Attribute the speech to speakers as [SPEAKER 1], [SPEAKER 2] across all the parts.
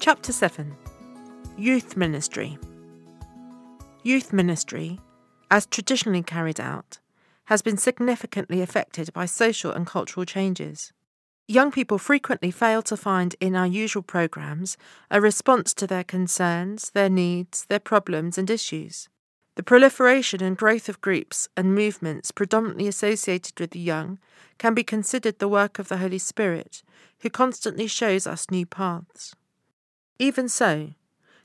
[SPEAKER 1] Chapter 7 Youth Ministry Youth ministry, as traditionally carried out, has been significantly affected by social and cultural changes. Young people frequently fail to find in our usual programs a response to their concerns, their needs, their problems, and issues. The proliferation and growth of groups and movements predominantly associated with the young can be considered the work of the Holy Spirit, who constantly shows us new paths. Even so,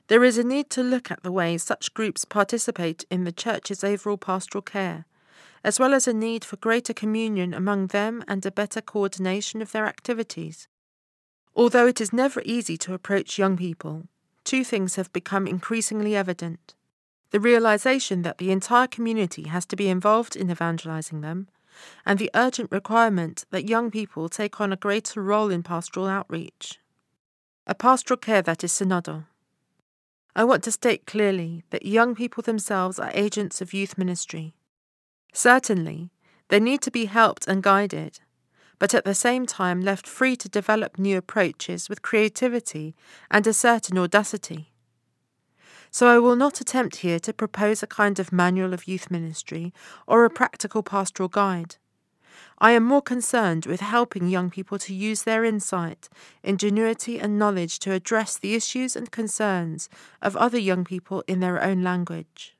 [SPEAKER 1] there is a need to look at the way such groups participate in the Church's overall pastoral care, as well as a need for greater communion among them and a better coordination of their activities. Although it is never easy to approach young people, two things have become increasingly evident the realization that the entire community has to be involved in evangelizing them, and the urgent requirement that young people take on a greater role in pastoral outreach. A pastoral care that is synodal. I want to state clearly that young people themselves are agents of youth ministry. Certainly, they need to be helped and guided, but at the same time left free to develop new approaches with creativity and a certain audacity. So I will not attempt here to propose a kind of manual of youth ministry or a practical pastoral guide. I am more concerned with helping young people to use their insight, ingenuity, and knowledge to address the issues and concerns of other young people in their own language.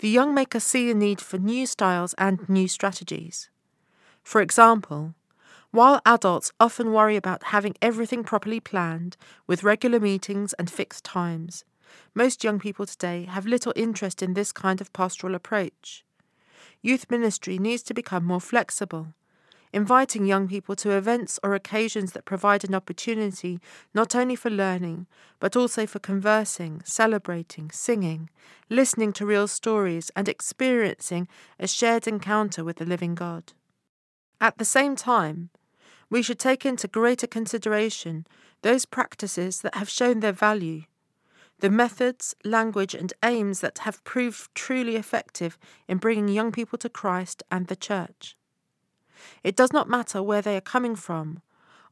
[SPEAKER 1] The young makers see a need for new styles and new strategies. For example, while adults often worry about having everything properly planned, with regular meetings and fixed times, most young people today have little interest in this kind of pastoral approach. Youth ministry needs to become more flexible, inviting young people to events or occasions that provide an opportunity not only for learning, but also for conversing, celebrating, singing, listening to real stories, and experiencing a shared encounter with the living God. At the same time, we should take into greater consideration those practices that have shown their value the methods, language, and aims that have proved truly effective in bringing young people to Christ and the Church. It does not matter where they are coming from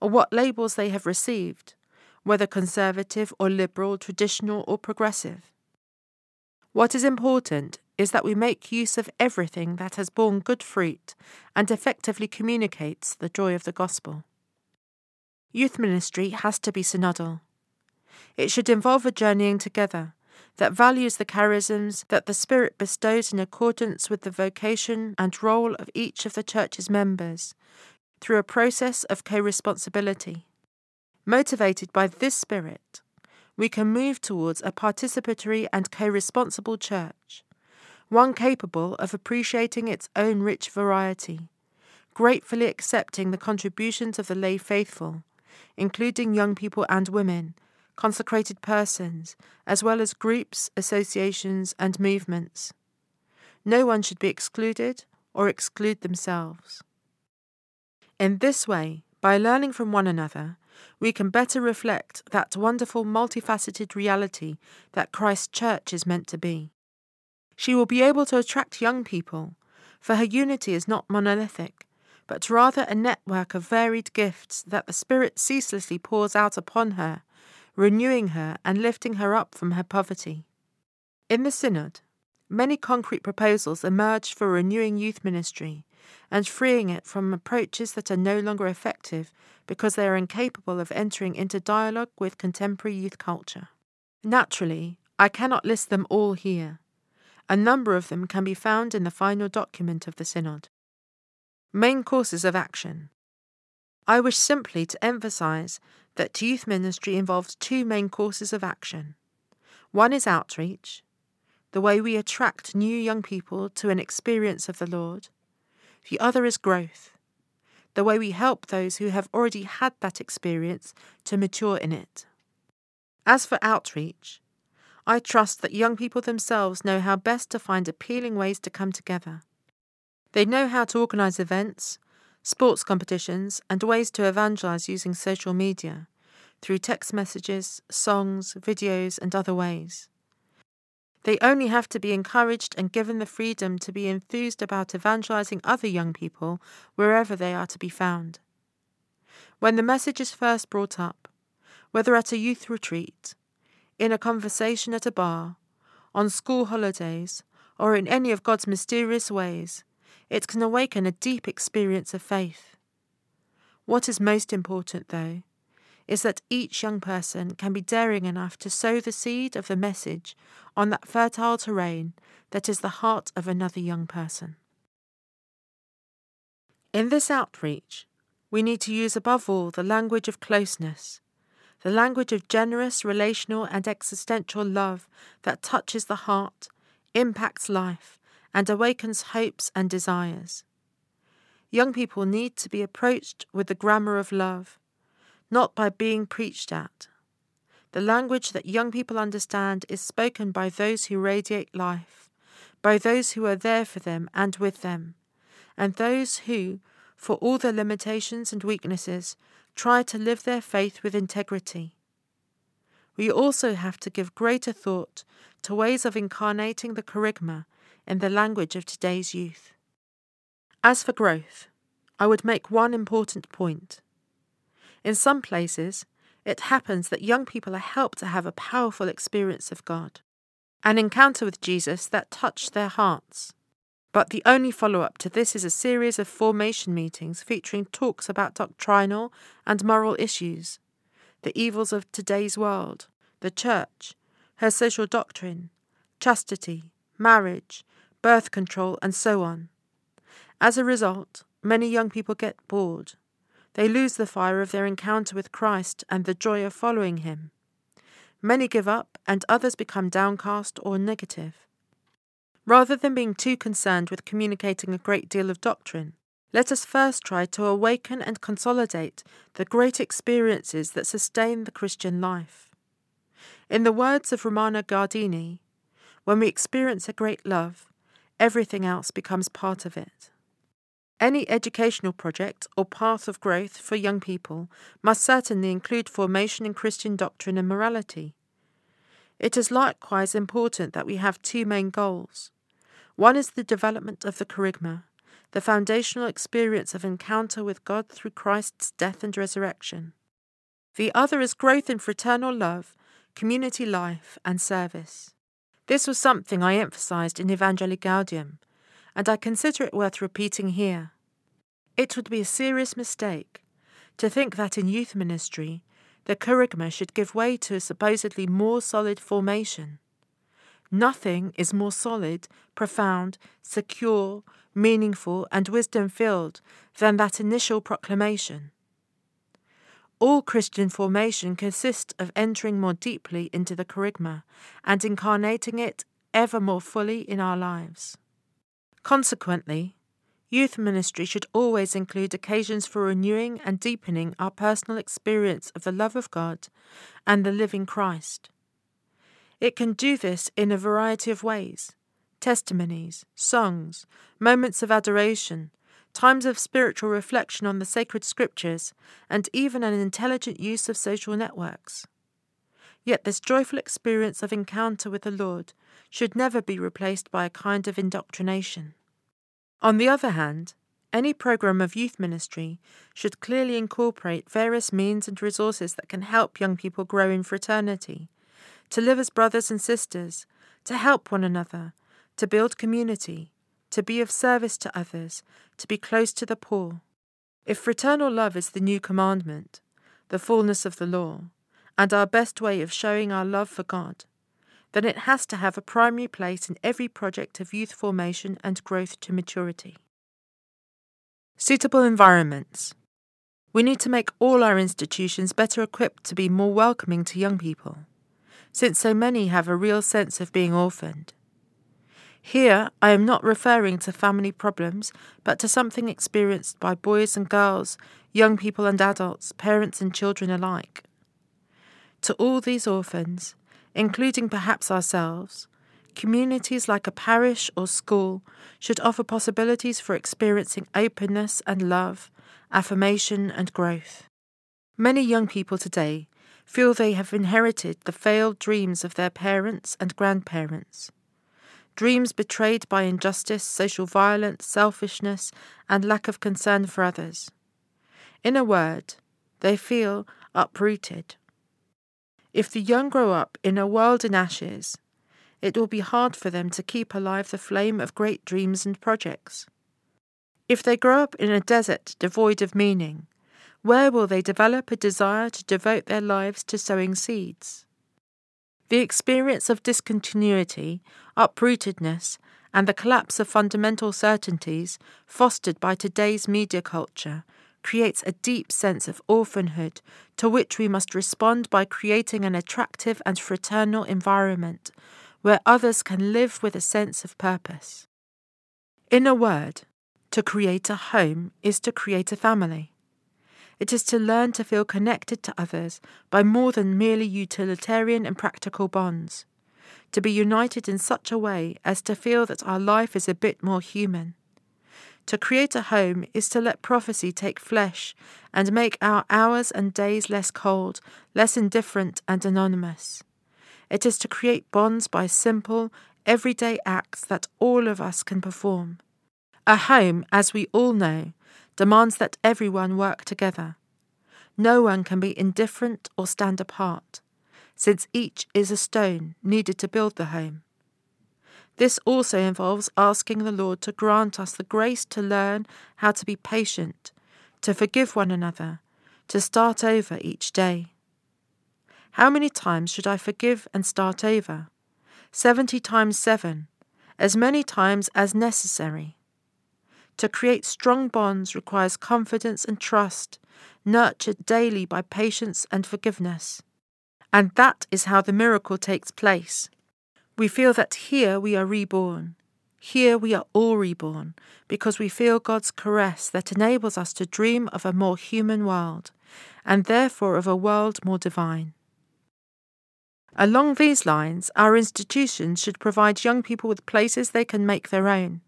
[SPEAKER 1] or what labels they have received, whether conservative or liberal, traditional or progressive. What is important is that we make use of everything that has borne good fruit and effectively communicates the joy of the gospel. Youth ministry has to be synodal. It should involve a journeying together that values the charisms that the Spirit bestows in accordance with the vocation and role of each of the Church's members through a process of co responsibility. Motivated by this Spirit, we can move towards a participatory and co responsible church, one capable of appreciating its own rich variety, gratefully accepting the contributions of the lay faithful, including young people and women consecrated persons, as well as groups, associations, and movements. No one should be excluded or exclude themselves. In this way, by learning from one another, we can better reflect that wonderful multifaceted reality that Christ's church is meant to be. She will be able to attract young people, for her unity is not monolithic, but rather a network of varied gifts that the Spirit ceaselessly pours out upon her renewing her and lifting her up from her poverty. In the Synod, many concrete proposals emerged for renewing youth ministry and freeing it from approaches that are no longer effective because they are incapable of entering into dialogue with contemporary youth culture. Naturally, I cannot list them all here. A number of them can be found in the final document of the Synod. Main courses of action. I wish simply to emphasize that youth ministry involves two main courses of action. One is outreach, the way we attract new young people to an experience of the Lord. The other is growth, the way we help those who have already had that experience to mature in it. As for outreach, I trust that young people themselves know how best to find appealing ways to come together. They know how to organise events, sports competitions, and ways to evangelize using social media through text messages, songs, videos, and other ways. They only have to be encouraged and given the freedom to be enthused about evangelizing other young people wherever they are to be found. When the message is first brought up, whether at a youth retreat, in a conversation at a bar, on school holidays, or in any of God's mysterious ways, it can awaken a deep experience of faith. What is most important, though, is that each young person can be daring enough to sow the seed of the message on that fertile terrain that is the heart of another young person. In this outreach, we need to use above all the language of closeness, the language of generous, relational, and existential love that touches the heart, impacts life, and awakens hopes and desires. Young people need to be approached with the grammar of love, not by being preached at. The language that young people understand is spoken by those who radiate life, by those who are there for them and with them, and those who, for all their limitations and weaknesses, try to live their faith with integrity. We also have to give greater thought to ways of incarnating the kerygma in the language of today's youth. As for growth, I would make one important point. In some places, it happens that young people are helped to have a powerful experience of God, an encounter with Jesus that touched their hearts. But the only follow up to this is a series of formation meetings featuring talks about doctrinal and moral issues, the evils of today's world, the church, her social doctrine, chastity, marriage, birth control, and so on. As a result, many young people get bored. They lose the fire of their encounter with Christ and the joy of following Him. Many give up, and others become downcast or negative. Rather than being too concerned with communicating a great deal of doctrine, let us first try to awaken and consolidate the great experiences that sustain the Christian life. In the words of Romano Guardini, when we experience a great love, everything else becomes part of it. Any educational project or path of growth for young people must certainly include formation in Christian doctrine and morality. It is likewise important that we have two main goals one is the development of the kerygma, the foundational experience of encounter with God through Christ's death and resurrection. The other is growth in fraternal love, community life, and service. This was something I emphasized in Evangelii Gaudium, and I consider it worth repeating here. It would be a serious mistake to think that in youth ministry the kerygma should give way to a supposedly more solid formation. Nothing is more solid, profound, secure, meaningful, and wisdom filled than that initial proclamation. All Christian formation consists of entering more deeply into the kerygma and incarnating it ever more fully in our lives. Consequently, youth ministry should always include occasions for renewing and deepening our personal experience of the love of God and the living Christ. It can do this in a variety of ways testimonies, songs, moments of adoration, times of spiritual reflection on the sacred scriptures, and even an intelligent use of social networks. Yet this joyful experience of encounter with the Lord should never be replaced by a kind of indoctrination. On the other hand, any program of youth ministry should clearly incorporate various means and resources that can help young people grow in fraternity to live as brothers and sisters, to help one another, to build community, to be of service to others, to be close to the poor. If fraternal love is the new commandment, the fullness of the law, and our best way of showing our love for God, then it has to have a primary place in every project of youth formation and growth to maturity. Suitable environments. We need to make all our institutions better equipped to be more welcoming to young people since so many have a real sense of being orphaned. Here, I am not referring to family problems, but to something experienced by boys and girls, young people and adults, parents and children alike. To all these orphans, including perhaps ourselves, communities like a parish or school should offer possibilities for experiencing openness and love, affirmation and growth. Many young people today feel they have inherited the failed dreams of their parents and grandparents. Dreams betrayed by injustice, social violence, selfishness, and lack of concern for others. In a word, they feel uprooted. If the young grow up in a world in ashes, it will be hard for them to keep alive the flame of great dreams and projects. If they grow up in a desert devoid of meaning, where will they develop a desire to devote their lives to sowing seeds? The experience of discontinuity, uprootedness, and the collapse of fundamental certainties fostered by today's media culture creates a deep sense of orphanhood to which we must respond by creating an attractive and fraternal environment where others can live with a sense of purpose. In a word, to create a home is to create a family. It is to learn to feel connected to others by more than merely utilitarian and practical bonds, to be united in such a way as to feel that our life is a bit more human. To create a home is to let prophecy take flesh and make our hours and days less cold, less indifferent and anonymous. It is to create bonds by simple, everyday acts that all of us can perform. A home, as we all know, demands that everyone work together. No one can be indifferent or stand apart, since each is a stone needed to build the home. This also involves asking the Lord to grant us the grace to learn how to be patient, to forgive one another, to start over each day. How many times should I forgive and start over? Seventy times seven, as many times as necessary. To create strong bonds requires confidence and trust, nurtured daily by patience and forgiveness. And that is how the miracle takes place. We feel that here we are reborn. Here we are all reborn because we feel God's caress that enables us to dream of a more human world, and therefore of a world more divine. Along these lines, our institutions should provide young people with places they can make their own,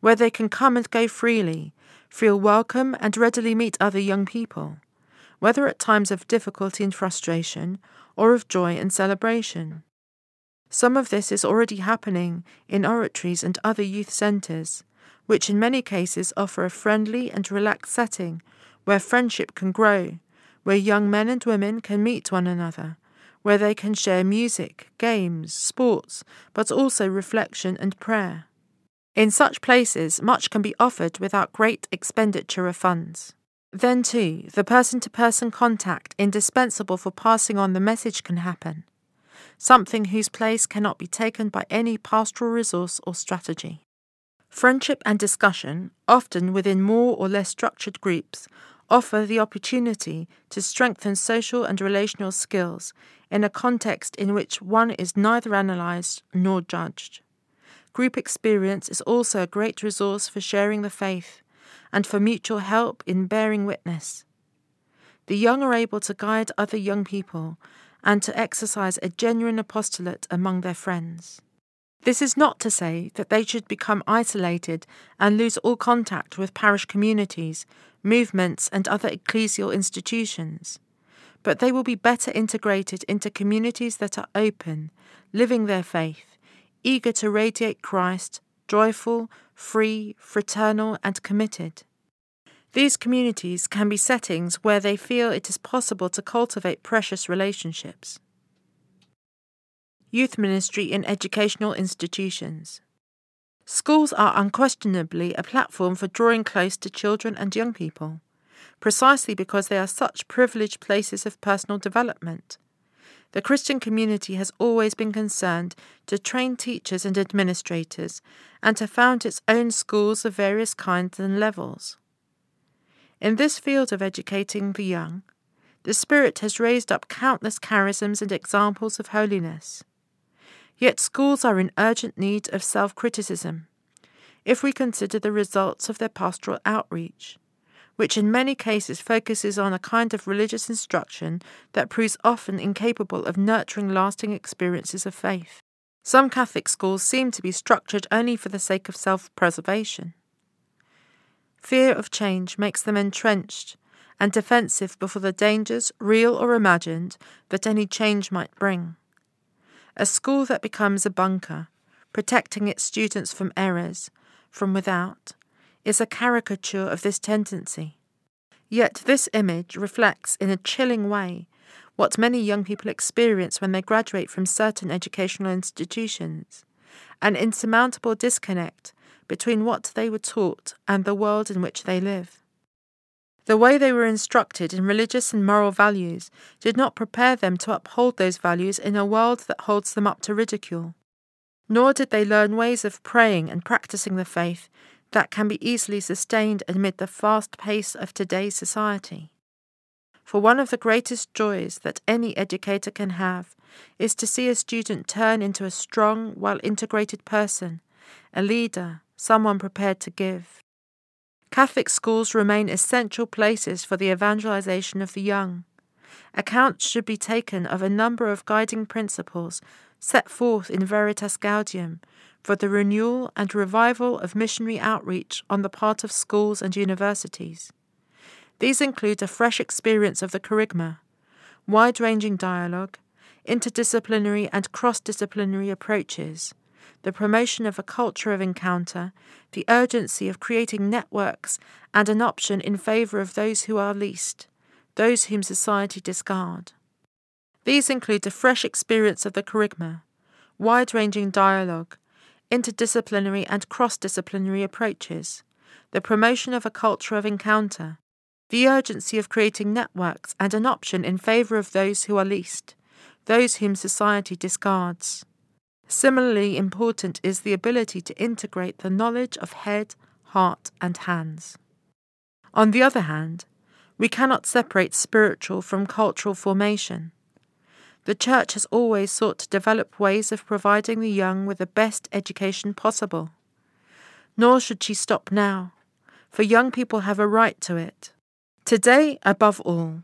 [SPEAKER 1] where they can come and go freely, feel welcome, and readily meet other young people, whether at times of difficulty and frustration or of joy and celebration. Some of this is already happening in oratories and other youth centres, which in many cases offer a friendly and relaxed setting where friendship can grow, where young men and women can meet one another, where they can share music, games, sports, but also reflection and prayer. In such places, much can be offered without great expenditure of funds. Then, too, the person to person contact indispensable for passing on the message can happen, something whose place cannot be taken by any pastoral resource or strategy. Friendship and discussion, often within more or less structured groups, offer the opportunity to strengthen social and relational skills in a context in which one is neither analysed nor judged. Group experience is also a great resource for sharing the faith and for mutual help in bearing witness. The young are able to guide other young people and to exercise a genuine apostolate among their friends. This is not to say that they should become isolated and lose all contact with parish communities, movements, and other ecclesial institutions, but they will be better integrated into communities that are open, living their faith, eager to radiate Christ, joyful, free, fraternal, and committed. These communities can be settings where they feel it is possible to cultivate precious relationships. Youth ministry in educational institutions. Schools are unquestionably a platform for drawing close to children and young people, precisely because they are such privileged places of personal development. The Christian community has always been concerned to train teachers and administrators and to found its own schools of various kinds and levels. In this field of educating the young, the Spirit has raised up countless charisms and examples of holiness. Yet schools are in urgent need of self criticism if we consider the results of their pastoral outreach which in many cases focuses on a kind of religious instruction that proves often incapable of nurturing lasting experiences of faith. Some Catholic schools seem to be structured only for the sake of self preservation. Fear of change makes them entrenched and defensive before the dangers, real or imagined, that any change might bring. A school that becomes a bunker, protecting its students from errors, from without, is a caricature of this tendency. Yet this image reflects in a chilling way what many young people experience when they graduate from certain educational institutions an insurmountable disconnect between what they were taught and the world in which they live. The way they were instructed in religious and moral values did not prepare them to uphold those values in a world that holds them up to ridicule. Nor did they learn ways of praying and practicing the faith that can be easily sustained amid the fast pace of today's society. For one of the greatest joys that any educator can have is to see a student turn into a strong, well integrated person, a leader, someone prepared to give. Catholic schools remain essential places for the evangelization of the young. Account should be taken of a number of guiding principles set forth in Veritas Gaudium for the renewal and revival of missionary outreach on the part of schools and universities. These include a fresh experience of the kerygma, wide ranging dialogue, interdisciplinary and cross disciplinary approaches, the promotion of a culture of encounter, the urgency of creating networks, and an option in favour of those who are least, those whom society discard. These include a fresh experience of the kerygma, wide ranging dialogue, interdisciplinary and cross disciplinary approaches, the promotion of a culture of encounter, the urgency of creating networks and an option in favour of those who are least, those whom society discards. Similarly important is the ability to integrate the knowledge of head, heart, and hands. On the other hand, we cannot separate spiritual from cultural formation. The Church has always sought to develop ways of providing the young with the best education possible. Nor should she stop now, for young people have a right to it. Today, above all,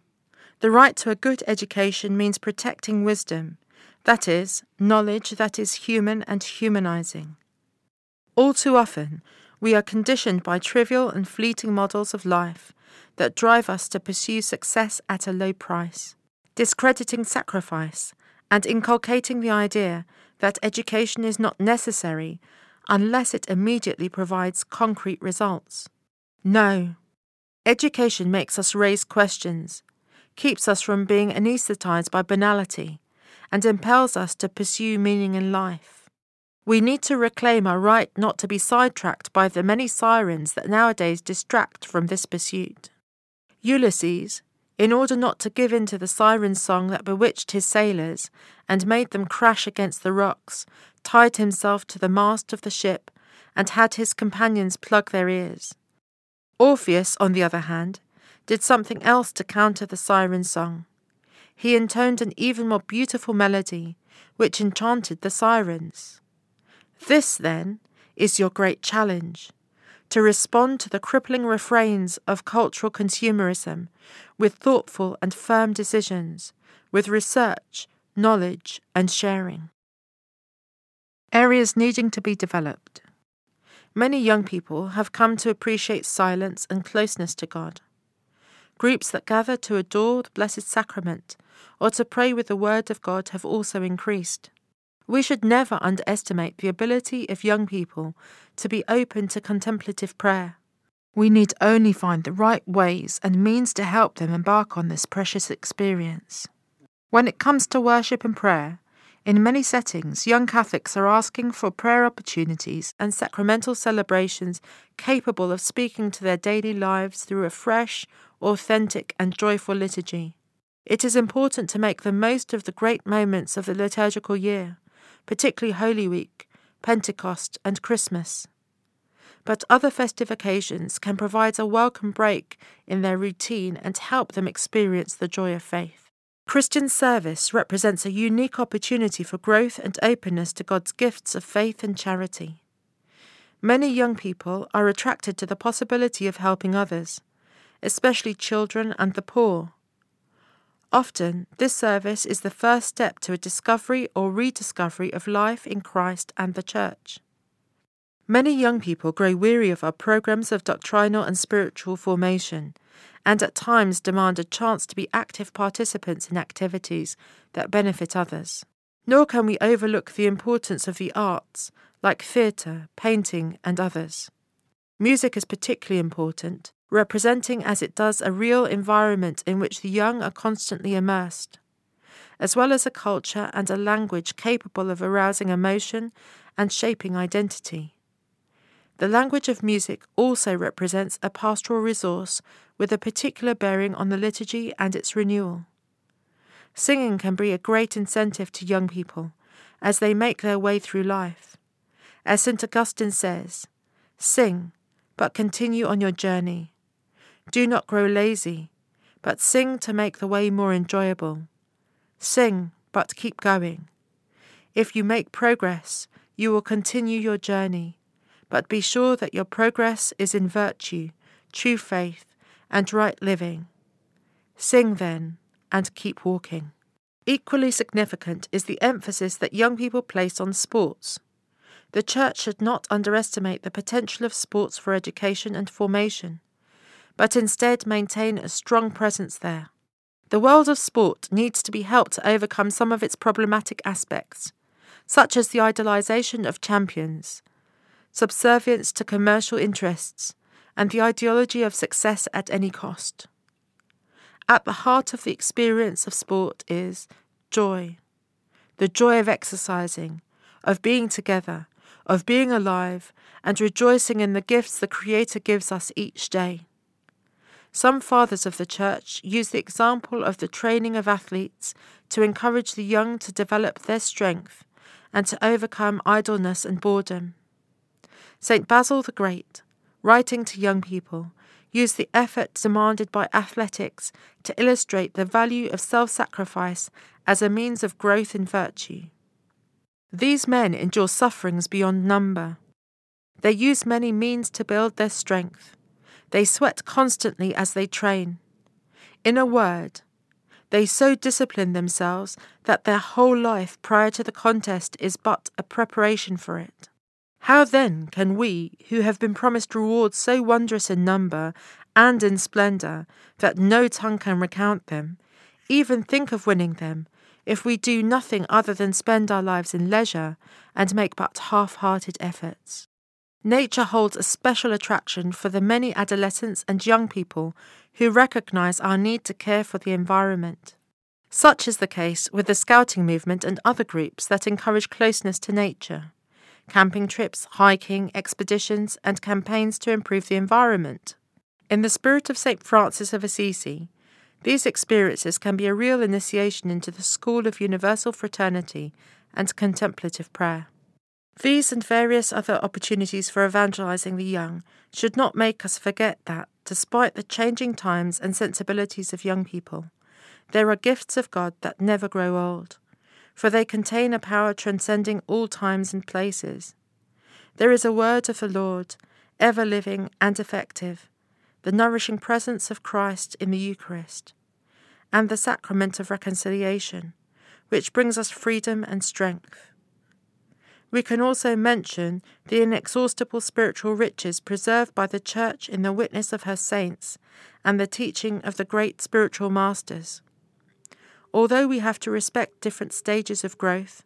[SPEAKER 1] the right to a good education means protecting wisdom, that is, knowledge that is human and humanizing. All too often, we are conditioned by trivial and fleeting models of life that drive us to pursue success at a low price, discrediting sacrifice and inculcating the idea that education is not necessary unless it immediately provides concrete results. No, Education makes us raise questions, keeps us from being anesthetized by banality, and impels us to pursue meaning in life. We need to reclaim our right not to be sidetracked by the many sirens that nowadays distract from this pursuit. Ulysses, in order not to give in to the siren song that bewitched his sailors and made them crash against the rocks, tied himself to the mast of the ship and had his companions plug their ears. Orpheus, on the other hand, did something else to counter the siren song. He intoned an even more beautiful melody, which enchanted the sirens. This, then, is your great challenge to respond to the crippling refrains of cultural consumerism with thoughtful and firm decisions, with research, knowledge, and sharing. Areas needing to be developed. Many young people have come to appreciate silence and closeness to God. Groups that gather to adore the Blessed Sacrament or to pray with the Word of God have also increased. We should never underestimate the ability of young people to be open to contemplative prayer. We need only find the right ways and means to help them embark on this precious experience. When it comes to worship and prayer, in many settings, young Catholics are asking for prayer opportunities and sacramental celebrations capable of speaking to their daily lives through a fresh, authentic, and joyful liturgy. It is important to make the most of the great moments of the liturgical year, particularly Holy Week, Pentecost, and Christmas. But other festive occasions can provide a welcome break in their routine and help them experience the joy of faith. Christian service represents a unique opportunity for growth and openness to God's gifts of faith and charity. Many young people are attracted to the possibility of helping others, especially children and the poor. Often, this service is the first step to a discovery or rediscovery of life in Christ and the Church. Many young people grow weary of our programs of doctrinal and spiritual formation and at times demand a chance to be active participants in activities that benefit others. Nor can we overlook the importance of the arts, like theatre, painting, and others. Music is particularly important, representing as it does a real environment in which the young are constantly immersed. as well as a culture and a language capable of arousing emotion and shaping identity. The language of music also represents a pastoral resource with a particular bearing on the liturgy and its renewal. Singing can be a great incentive to young people as they make their way through life. As St. Augustine says, Sing, but continue on your journey. Do not grow lazy, but sing to make the way more enjoyable. Sing, but keep going. If you make progress, you will continue your journey, but be sure that your progress is in virtue, true faith, and right living. Sing then, and keep walking. Equally significant is the emphasis that young people place on sports. The Church should not underestimate the potential of sports for education and formation, but instead maintain a strong presence there. The world of sport needs to be helped to overcome some of its problematic aspects, such as the idolization of champions, subservience to commercial interests, and the ideology of success at any cost. At the heart of the experience of sport is joy the joy of exercising, of being together, of being alive, and rejoicing in the gifts the Creator gives us each day. Some fathers of the Church use the example of the training of athletes to encourage the young to develop their strength and to overcome idleness and boredom. St. Basil the Great, writing to young people, used the effort demanded by athletics to illustrate the value of self sacrifice as a means of growth in virtue. These men endure sufferings beyond number. They use many means to build their strength. They sweat constantly as they train. In a word, they so discipline themselves that their whole life prior to the contest is but a preparation for it. How then can we, who have been promised rewards so wondrous in number and in splendour that no tongue can recount them, even think of winning them, if we do nothing other than spend our lives in leisure and make but half hearted efforts? Nature holds a special attraction for the many adolescents and young people who recognize our need to care for the environment. Such is the case with the scouting movement and other groups that encourage closeness to nature. Camping trips, hiking, expeditions, and campaigns to improve the environment. In the spirit of St. Francis of Assisi, these experiences can be a real initiation into the school of universal fraternity and contemplative prayer. These and various other opportunities for evangelizing the young should not make us forget that, despite the changing times and sensibilities of young people, there are gifts of God that never grow old, for they contain a power transcending all times and places. There is a word of the Lord, ever living and effective, the nourishing presence of Christ in the Eucharist, and the sacrament of reconciliation, which brings us freedom and strength. We can also mention the inexhaustible spiritual riches preserved by the Church in the witness of her saints and the teaching of the great spiritual masters. Although we have to respect different stages of growth,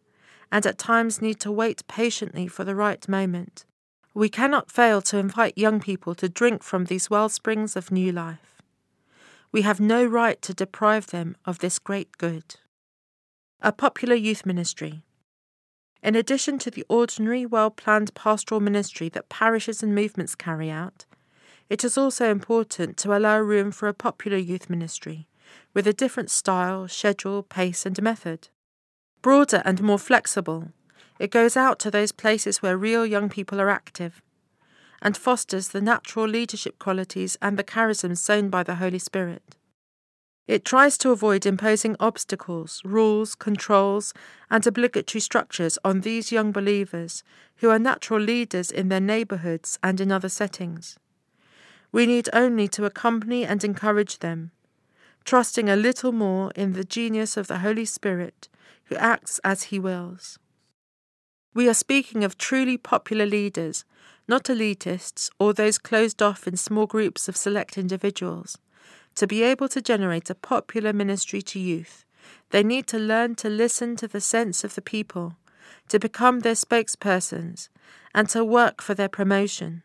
[SPEAKER 1] and at times need to wait patiently for the right moment, we cannot fail to invite young people to drink from these well springs of new life. We have no right to deprive them of this great good. A popular youth ministry. In addition to the ordinary, well planned pastoral ministry that parishes and movements carry out, it is also important to allow room for a popular youth ministry with a different style, schedule, pace, and method. Broader and more flexible, it goes out to those places where real young people are active and fosters the natural leadership qualities and the charisms sown by the Holy Spirit. It tries to avoid imposing obstacles, rules, controls, and obligatory structures on these young believers who are natural leaders in their neighbourhoods and in other settings. We need only to accompany and encourage them, trusting a little more in the genius of the Holy Spirit who acts as he wills. We are speaking of truly popular leaders, not elitists or those closed off in small groups of select individuals to be able to generate a popular ministry to youth, they need to learn to listen to the sense of the people, to become their spokespersons, and to work for their promotion.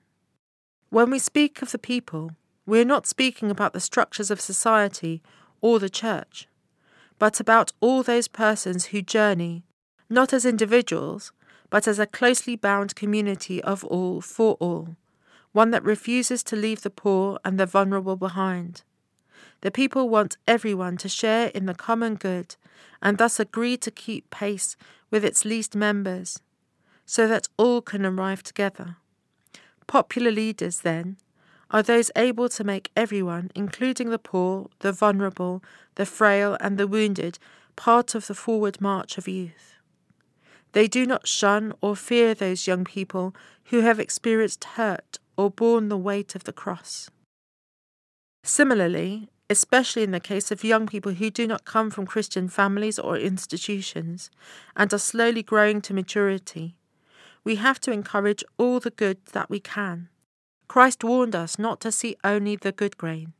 [SPEAKER 1] When we speak of the people, we are not speaking about the structures of society or the church, but about all those persons who journey, not as individuals, but as a closely bound community of all for all, one that refuses to leave the poor and the vulnerable behind. The people want everyone to share in the common good and thus agree to keep pace with its least members, so that all can arrive together. Popular leaders, then, are those able to make everyone, including the poor, the vulnerable, the frail, and the wounded, part of the forward march of youth. They do not shun or fear those young people who have experienced hurt or borne the weight of the cross. Similarly, especially in the case of young people who do not come from Christian families or institutions and are slowly growing to maturity, we have to encourage all the good that we can. Christ warned us not to see only the good grain.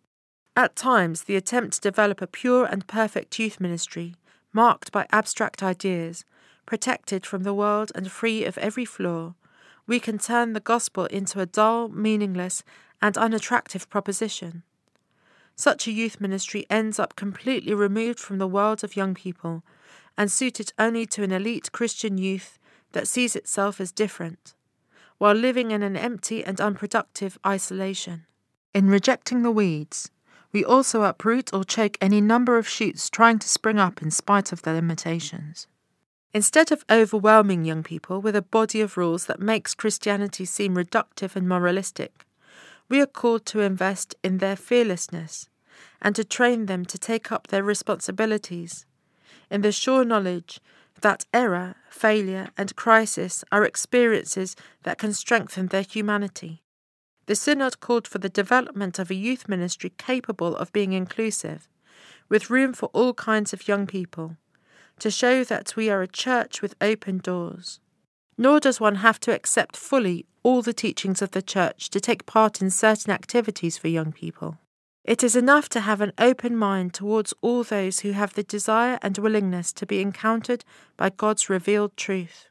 [SPEAKER 1] At times, the attempt to develop a pure and perfect youth ministry, marked by abstract ideas, protected from the world and free of every flaw, we can turn the gospel into a dull, meaningless, and unattractive proposition. Such a youth ministry ends up completely removed from the world of young people and suited only to an elite Christian youth that sees itself as different, while living in an empty and unproductive isolation. In rejecting the weeds, we also uproot or choke any number of shoots trying to spring up in spite of their limitations. Instead of overwhelming young people with a body of rules that makes Christianity seem reductive and moralistic, we are called to invest in their fearlessness and to train them to take up their responsibilities in the sure knowledge that error, failure, and crisis are experiences that can strengthen their humanity. The Synod called for the development of a youth ministry capable of being inclusive, with room for all kinds of young people, to show that we are a church with open doors. Nor does one have to accept fully all the teachings of the Church to take part in certain activities for young people. It is enough to have an open mind towards all those who have the desire and willingness to be encountered by God's revealed truth.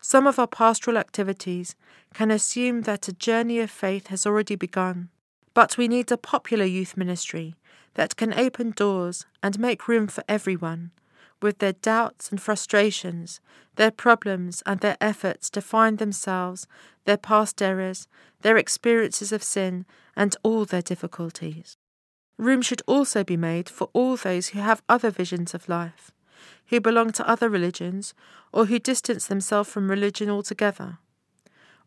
[SPEAKER 1] Some of our pastoral activities can assume that a journey of faith has already begun, but we need a popular youth ministry that can open doors and make room for everyone, with their doubts and frustrations, their problems and their efforts to find themselves, their past errors, their experiences of sin, and all their difficulties. Room should also be made for all those who have other visions of life, who belong to other religions, or who distance themselves from religion altogether.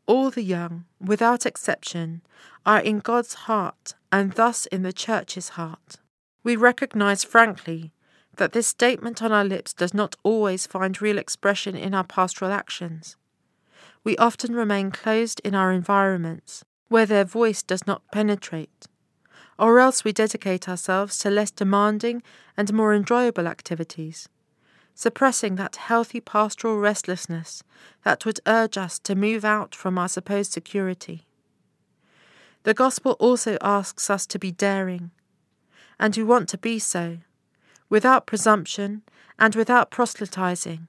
[SPEAKER 1] All the young, without exception, are in God's heart and thus in the Church's heart. We recognize frankly that this statement on our lips does not always find real expression in our pastoral actions. We often remain closed in our environments, where their voice does not penetrate, or else we dedicate ourselves to less demanding and more enjoyable activities, suppressing that healthy pastoral restlessness that would urge us to move out from our supposed security. The Gospel also asks us to be daring, and we want to be so without presumption and without proselytizing,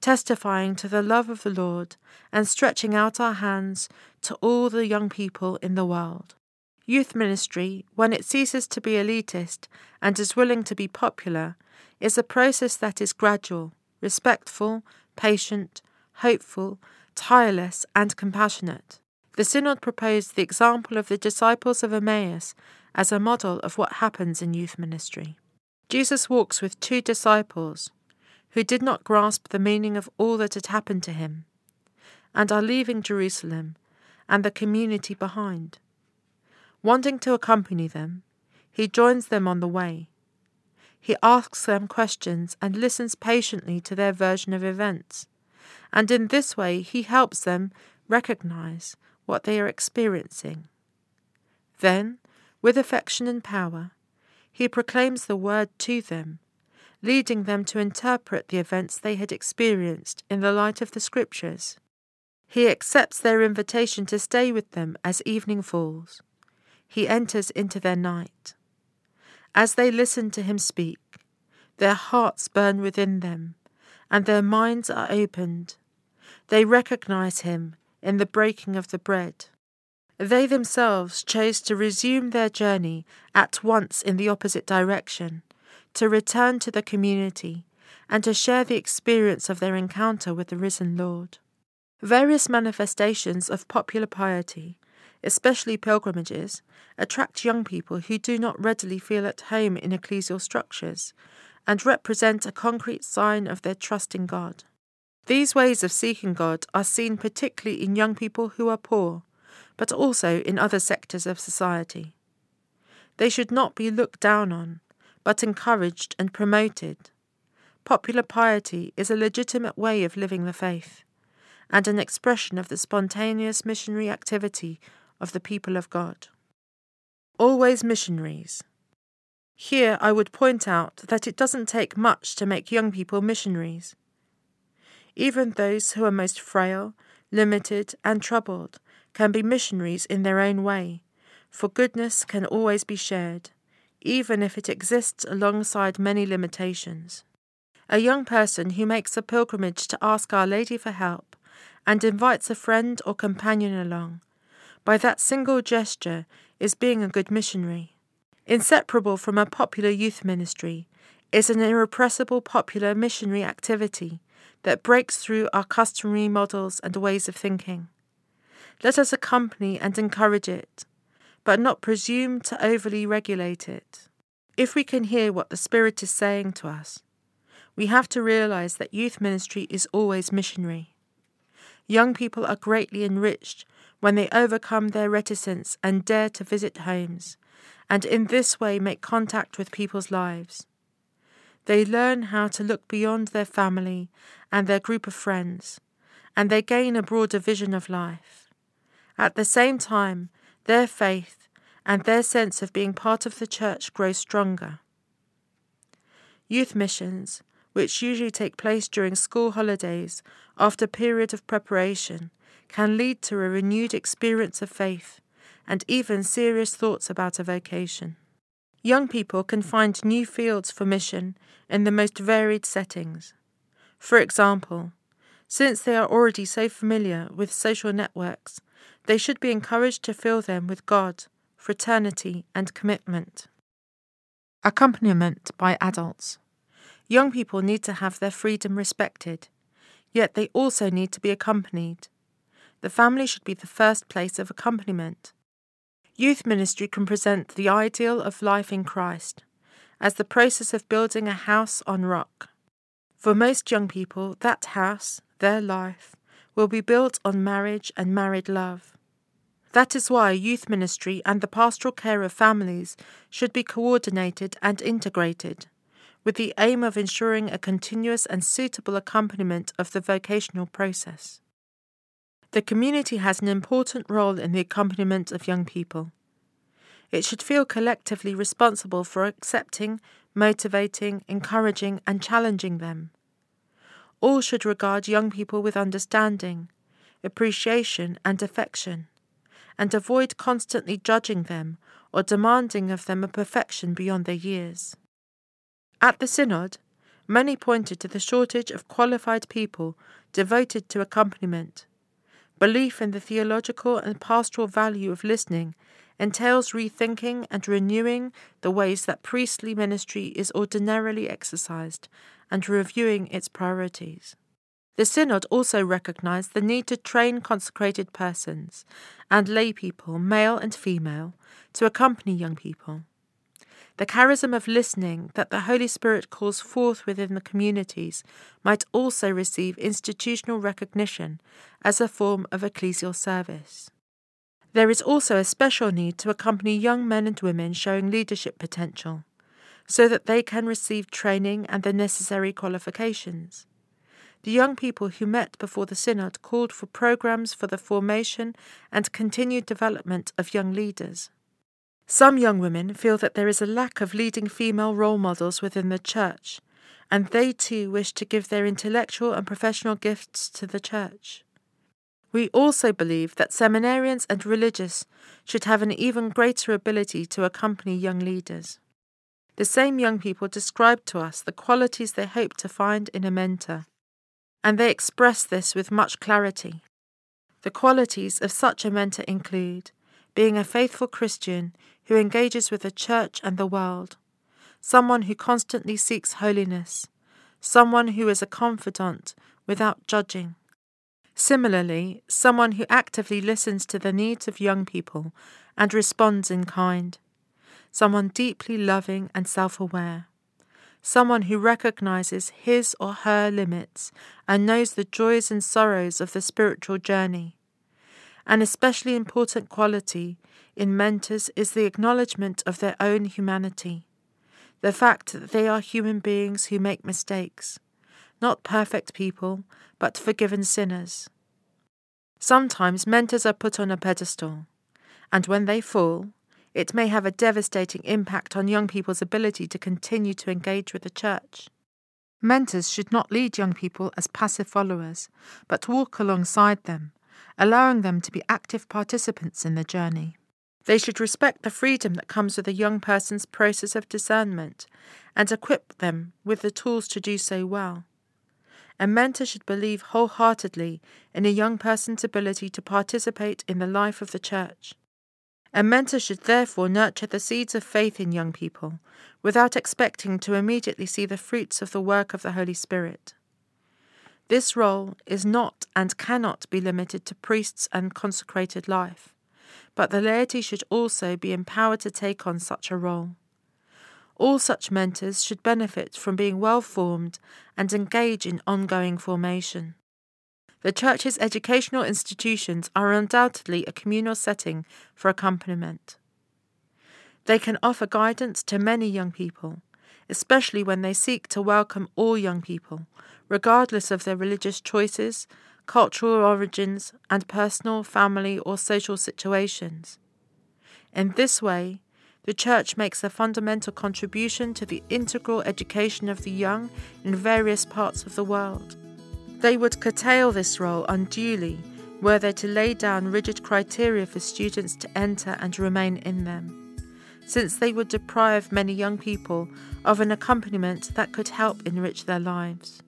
[SPEAKER 1] testifying to the love of the Lord and stretching out our hands to all the young people in the world. Youth ministry, when it ceases to be elitist and is willing to be popular, is a process that is gradual, respectful, patient, hopeful, tireless, and compassionate. The Synod proposed the example of the disciples of Emmaus as a model of what happens in youth ministry. Jesus walks with two disciples who did not grasp the meaning of all that had happened to him and are leaving Jerusalem and the community behind. Wanting to accompany them, he joins them on the way. He asks them questions and listens patiently to their version of events, and in this way he helps them recognize what they are experiencing. Then, with affection and power, he proclaims the word to them, leading them to interpret the events they had experienced in the light of the Scriptures. He accepts their invitation to stay with them as evening falls. He enters into their night. As they listen to him speak, their hearts burn within them, and their minds are opened. They recognize him in the breaking of the bread. They themselves chose to resume their journey at once in the opposite direction, to return to the community and to share the experience of their encounter with the risen Lord. Various manifestations of popular piety, especially pilgrimages, attract young people who do not readily feel at home in ecclesial structures and represent a concrete sign of their trust in God. These ways of seeking God are seen particularly in young people who are poor, but also in other sectors of society. They should not be looked down on, but encouraged and promoted. Popular piety is a legitimate way of living the faith, and an expression of the spontaneous missionary activity of the people of God. Always missionaries. Here I would point out that it doesn't take much to make young people missionaries. Even those who are most frail, limited, and troubled can be missionaries in their own way, for goodness can always be shared, even if it exists alongside many limitations. A young person who makes a pilgrimage to ask Our Lady for help and invites a friend or companion along, by that single gesture is being a good missionary. Inseparable from a popular youth ministry is an irrepressible popular missionary activity that breaks through our customary models and ways of thinking. Let us accompany and encourage it, but not presume to overly regulate it. If we can hear what the Spirit is saying to us, we have to realize that youth ministry is always missionary. Young people are greatly enriched when they overcome their reticence and dare to visit homes, and in this way make contact with people's lives. They learn how to look beyond their family and their group of friends, and they gain a broader vision of life. At the same time, their faith and their sense of being part of the church grow stronger. Youth missions, which usually take place during school holidays after a period of preparation, can lead to a renewed experience of faith and even serious thoughts about a vocation. Young people can find new fields for mission in the most varied settings. For example, since they are already so familiar with social networks, they should be encouraged to fill them with God, fraternity, and commitment. Accompaniment by adults. Young people need to have their freedom respected, yet they also need to be accompanied. The family should be the first place of accompaniment. Youth ministry can present the ideal of life in Christ as the process of building a house on rock. For most young people, that house, their life, will be built on marriage and married love. That is why youth ministry and the pastoral care of families should be coordinated and integrated, with the aim of ensuring a continuous and suitable accompaniment of the vocational process. The community has an important role in the accompaniment of young people. It should feel collectively responsible for accepting, motivating, encouraging, and challenging them. All should regard young people with understanding, appreciation, and affection, and avoid constantly judging them or demanding of them a perfection beyond their years. At the Synod, many pointed to the shortage of qualified people devoted to accompaniment Belief in the theological and pastoral value of listening entails rethinking and renewing the ways that priestly ministry is ordinarily exercised and reviewing its priorities. The Synod also recognized the need to train consecrated persons and lay people, male and female, to accompany young people. The charism of listening that the Holy Spirit calls forth within the communities might also receive institutional recognition as a form of ecclesial service. There is also a special need to accompany young men and women showing leadership potential, so that they can receive training and the necessary qualifications. The young people who met before the Synod called for programs for the formation and continued development of young leaders. Some young women feel that there is a lack of leading female role models within the church, and they too wish to give their intellectual and professional gifts to the church. We also believe that seminarians and religious should have an even greater ability to accompany young leaders. The same young people described to us the qualities they hope to find in a mentor, and they express this with much clarity. The qualities of such a mentor include being a faithful Christian who engages with the church and the world, someone who constantly seeks holiness, someone who is a confidant without judging. Similarly, someone who actively listens to the needs of young people and responds in kind, someone deeply loving and self aware, someone who recognizes his or her limits and knows the joys and sorrows of the spiritual journey. An especially important quality in mentors is the acknowledgement of their own humanity, the fact that they are human beings who make mistakes, not perfect people, but forgiven sinners. Sometimes mentors are put on a pedestal, and when they fall, it may have a devastating impact on young people's ability to continue to engage with the church. Mentors should not lead young people as passive followers, but walk alongside them, allowing them to be active participants in the journey. They should respect the freedom that comes with a young person's process of discernment and equip them with the tools to do so well. A mentor should believe wholeheartedly in a young person's ability to participate in the life of the church. A mentor should therefore nurture the seeds of faith in young people without expecting to immediately see the fruits of the work of the Holy Spirit. This role is not and cannot be limited to priests and consecrated life, but the laity should also be empowered to take on such a role. All such mentors should benefit from being well formed and engage in ongoing formation. The Church's educational institutions are undoubtedly a communal setting for accompaniment. They can offer guidance to many young people, especially when they seek to welcome all young people, regardless of their religious choices, cultural origins, and personal, family, or social situations. In this way, the Church makes a fundamental contribution to the integral education of the young in various parts of the world. They would curtail this role unduly were they to lay down rigid criteria for students to enter and remain in them, since they would deprive many young people of an accompaniment that could help enrich their lives.